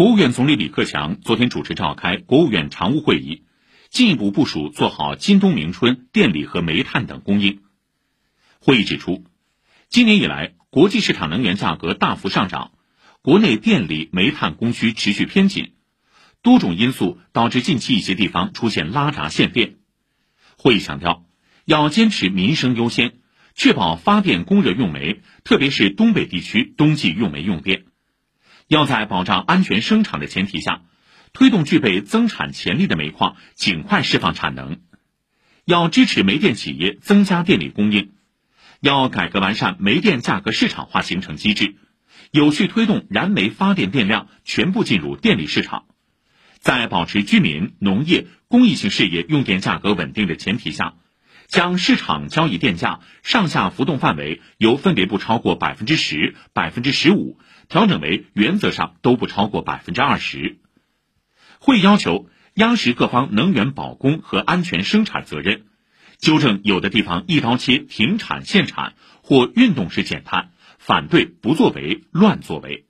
国务院总理李克强昨天主持召开国务院常务会议，进一步部署做好今冬明春电力和煤炭等供应。会议指出，今年以来，国际市场能源价格大幅上涨，国内电力、煤炭供需持续偏紧，多种因素导致近期一些地方出现拉闸限电。会议强调，要坚持民生优先。确保发电供热用煤，特别是东北地区冬季用煤用电，要在保障安全生产的前提下，推动具备增产潜力的煤矿尽快释放产能。要支持煤电企业增加电力供应，要改革完善煤电价格市场化形成机制，有序推动燃煤发电电量全部进入电力市场，在保持居民、农业、公益性事业用电价格稳定的前提下。将市场交易电价上下浮动范围由分别不超过百分之十、百分之十五，调整为原则上都不超过百分之二十。会要求压实各方能源保供和安全生产责任，纠正有的地方一刀切停产限产或运动式减碳，反对不作为、乱作为。